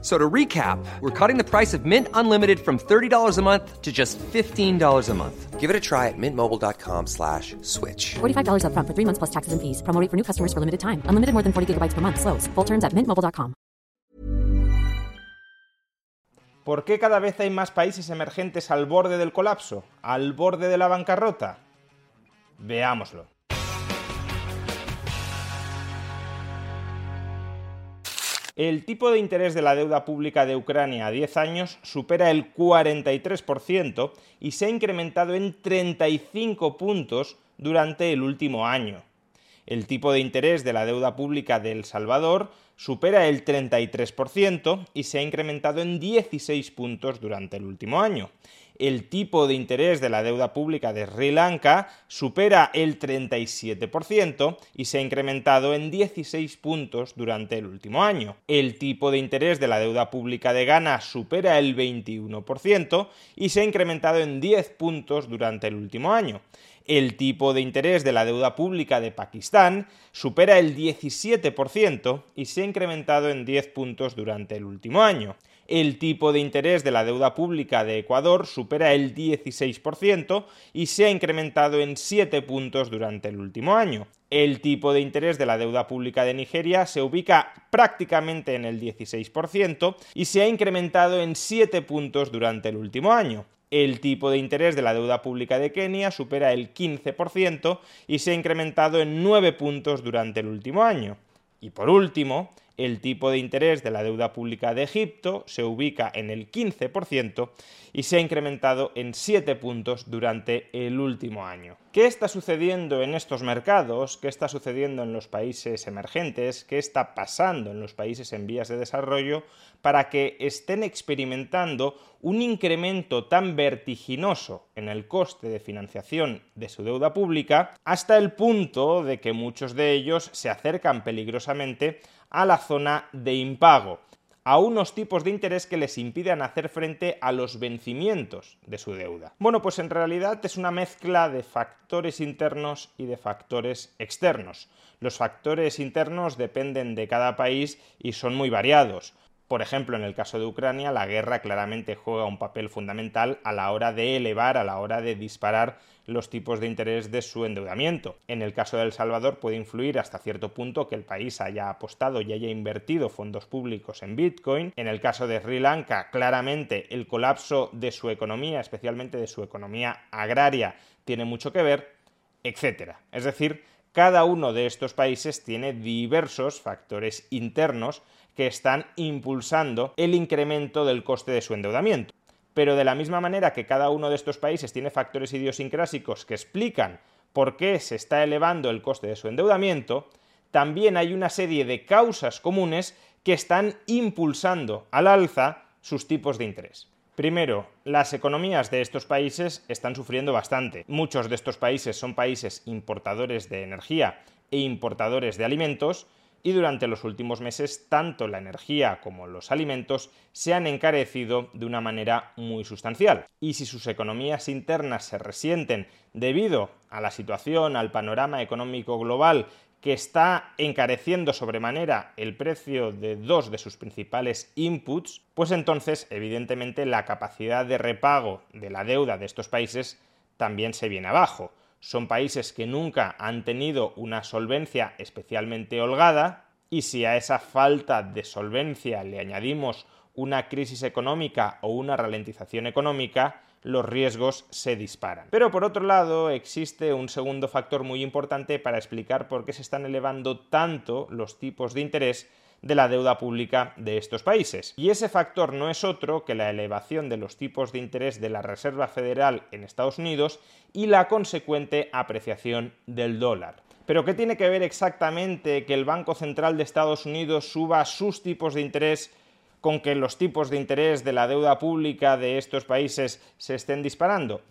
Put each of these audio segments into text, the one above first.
So to recap, we're cutting the price of Mint Unlimited from $30 a month to just $15 a month. Give it a try at mintmobile.com slash switch. $45 upfront for three months plus taxes and fees. Promo rate for new customers for limited time. Unlimited more than 40 gigabytes per month. Slows. Full terms at mintmobile.com. ¿Por qué cada vez hay más países emergentes al borde del colapso? ¿Al borde de la bancarrota? Veámoslo. El tipo de interés de la deuda pública de Ucrania a 10 años supera el 43% y se ha incrementado en 35 puntos durante el último año. El tipo de interés de la deuda pública de El Salvador supera el 33% y se ha incrementado en 16 puntos durante el último año el tipo de interés de la deuda pública de Sri Lanka supera el 37% y se ha incrementado en 16 puntos durante el último año. El tipo de interés de la deuda pública de Ghana supera el 21% y se ha incrementado en 10 puntos durante el último año el tipo de interés de la deuda pública de Pakistán supera el 17% y se ha incrementado en 10 puntos durante el último año el tipo de interés de la deuda pública de Ecuador supera el 16% y se ha incrementado en 7 puntos durante el último año. El tipo de interés de la deuda pública de Nigeria se ubica prácticamente en el 16% y se ha incrementado en 7 puntos durante el último año. El tipo de interés de la deuda pública de Kenia supera el 15% y se ha incrementado en 9 puntos durante el último año. Y por último, el tipo de interés de la deuda pública de Egipto se ubica en el 15% y se ha incrementado en 7 puntos durante el último año. ¿Qué está sucediendo en estos mercados? ¿Qué está sucediendo en los países emergentes? ¿Qué está pasando en los países en vías de desarrollo para que estén experimentando un incremento tan vertiginoso en el coste de financiación de su deuda pública hasta el punto de que muchos de ellos se acercan peligrosamente a la zona de impago, a unos tipos de interés que les impidan hacer frente a los vencimientos de su deuda. Bueno, pues en realidad es una mezcla de factores internos y de factores externos. Los factores internos dependen de cada país y son muy variados. Por ejemplo, en el caso de Ucrania, la guerra claramente juega un papel fundamental a la hora de elevar, a la hora de disparar los tipos de interés de su endeudamiento. En el caso de El Salvador puede influir hasta cierto punto que el país haya apostado y haya invertido fondos públicos en Bitcoin. En el caso de Sri Lanka, claramente el colapso de su economía, especialmente de su economía agraria, tiene mucho que ver, etc. Es decir, cada uno de estos países tiene diversos factores internos que están impulsando el incremento del coste de su endeudamiento. Pero de la misma manera que cada uno de estos países tiene factores idiosincrásicos que explican por qué se está elevando el coste de su endeudamiento, también hay una serie de causas comunes que están impulsando al alza sus tipos de interés. Primero, las economías de estos países están sufriendo bastante. Muchos de estos países son países importadores de energía e importadores de alimentos, y durante los últimos meses tanto la energía como los alimentos se han encarecido de una manera muy sustancial. Y si sus economías internas se resienten debido a la situación, al panorama económico global que está encareciendo sobremanera el precio de dos de sus principales inputs, pues entonces evidentemente la capacidad de repago de la deuda de estos países también se viene abajo son países que nunca han tenido una solvencia especialmente holgada y si a esa falta de solvencia le añadimos una crisis económica o una ralentización económica, los riesgos se disparan. Pero por otro lado, existe un segundo factor muy importante para explicar por qué se están elevando tanto los tipos de interés de la deuda pública de estos países. Y ese factor no es otro que la elevación de los tipos de interés de la Reserva Federal en Estados Unidos y la consecuente apreciación del dólar. Pero ¿qué tiene que ver exactamente que el Banco Central de Estados Unidos suba sus tipos de interés con que los tipos de interés de la deuda pública de estos países se estén disparando?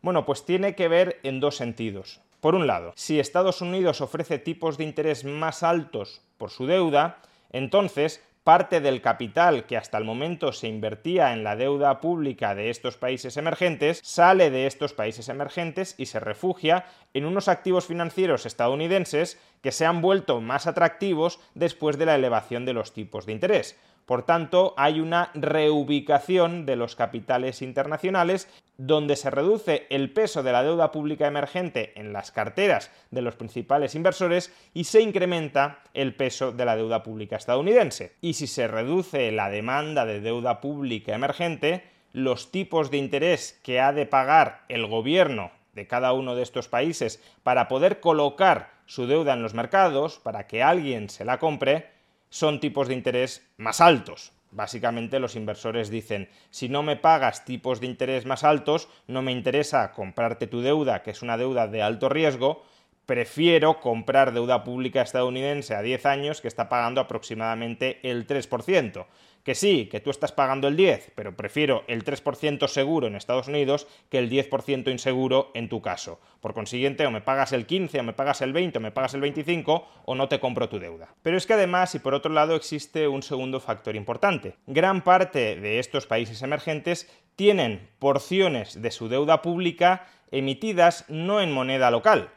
Bueno, pues tiene que ver en dos sentidos. Por un lado, si Estados Unidos ofrece tipos de interés más altos por su deuda, entonces parte del capital que hasta el momento se invertía en la deuda pública de estos países emergentes sale de estos países emergentes y se refugia en unos activos financieros estadounidenses que se han vuelto más atractivos después de la elevación de los tipos de interés. Por tanto, hay una reubicación de los capitales internacionales donde se reduce el peso de la deuda pública emergente en las carteras de los principales inversores y se incrementa el peso de la deuda pública estadounidense. Y si se reduce la demanda de deuda pública emergente, los tipos de interés que ha de pagar el gobierno de cada uno de estos países para poder colocar su deuda en los mercados, para que alguien se la compre, son tipos de interés más altos. Básicamente los inversores dicen, si no me pagas tipos de interés más altos, no me interesa comprarte tu deuda, que es una deuda de alto riesgo, prefiero comprar deuda pública estadounidense a 10 años que está pagando aproximadamente el 3%. Que sí, que tú estás pagando el 10, pero prefiero el 3% seguro en Estados Unidos que el 10% inseguro en tu caso. Por consiguiente, o me pagas el 15, o me pagas el 20, o me pagas el 25, o no te compro tu deuda. Pero es que además, y por otro lado, existe un segundo factor importante. Gran parte de estos países emergentes tienen porciones de su deuda pública emitidas no en moneda local,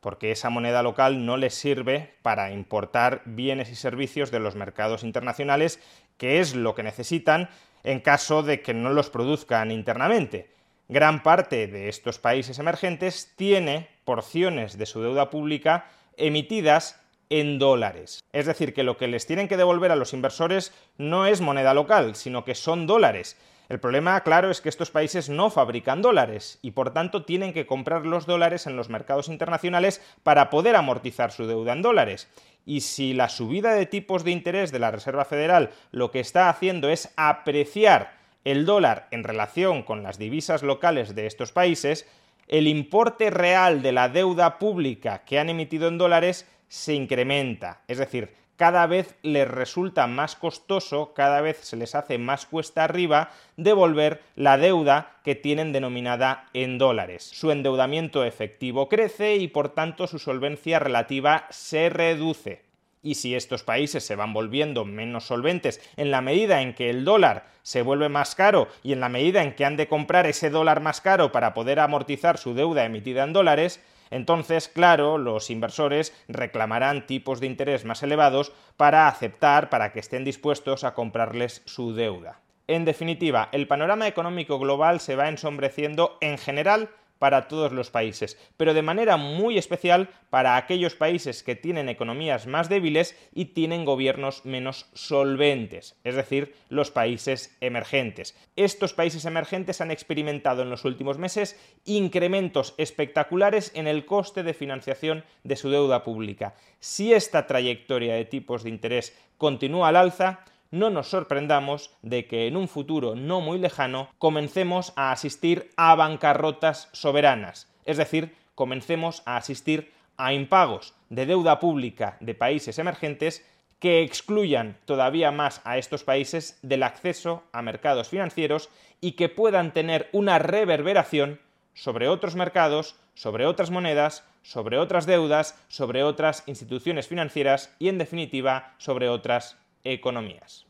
porque esa moneda local no les sirve para importar bienes y servicios de los mercados internacionales, que es lo que necesitan en caso de que no los produzcan internamente. Gran parte de estos países emergentes tiene porciones de su deuda pública emitidas en dólares. Es decir, que lo que les tienen que devolver a los inversores no es moneda local, sino que son dólares. El problema, claro, es que estos países no fabrican dólares y por tanto tienen que comprar los dólares en los mercados internacionales para poder amortizar su deuda en dólares. Y si la subida de tipos de interés de la Reserva Federal lo que está haciendo es apreciar el dólar en relación con las divisas locales de estos países, el importe real de la deuda pública que han emitido en dólares se incrementa. Es decir, cada vez les resulta más costoso, cada vez se les hace más cuesta arriba devolver la deuda que tienen denominada en dólares. Su endeudamiento efectivo crece y por tanto su solvencia relativa se reduce. Y si estos países se van volviendo menos solventes en la medida en que el dólar se vuelve más caro y en la medida en que han de comprar ese dólar más caro para poder amortizar su deuda emitida en dólares, entonces, claro, los inversores reclamarán tipos de interés más elevados para aceptar, para que estén dispuestos a comprarles su deuda. En definitiva, el panorama económico global se va ensombreciendo en general para todos los países, pero de manera muy especial para aquellos países que tienen economías más débiles y tienen gobiernos menos solventes, es decir, los países emergentes. Estos países emergentes han experimentado en los últimos meses incrementos espectaculares en el coste de financiación de su deuda pública. Si esta trayectoria de tipos de interés continúa al alza, no nos sorprendamos de que en un futuro no muy lejano comencemos a asistir a bancarrotas soberanas, es decir, comencemos a asistir a impagos de deuda pública de países emergentes que excluyan todavía más a estos países del acceso a mercados financieros y que puedan tener una reverberación sobre otros mercados, sobre otras monedas, sobre otras deudas, sobre otras instituciones financieras y, en definitiva, sobre otras economías.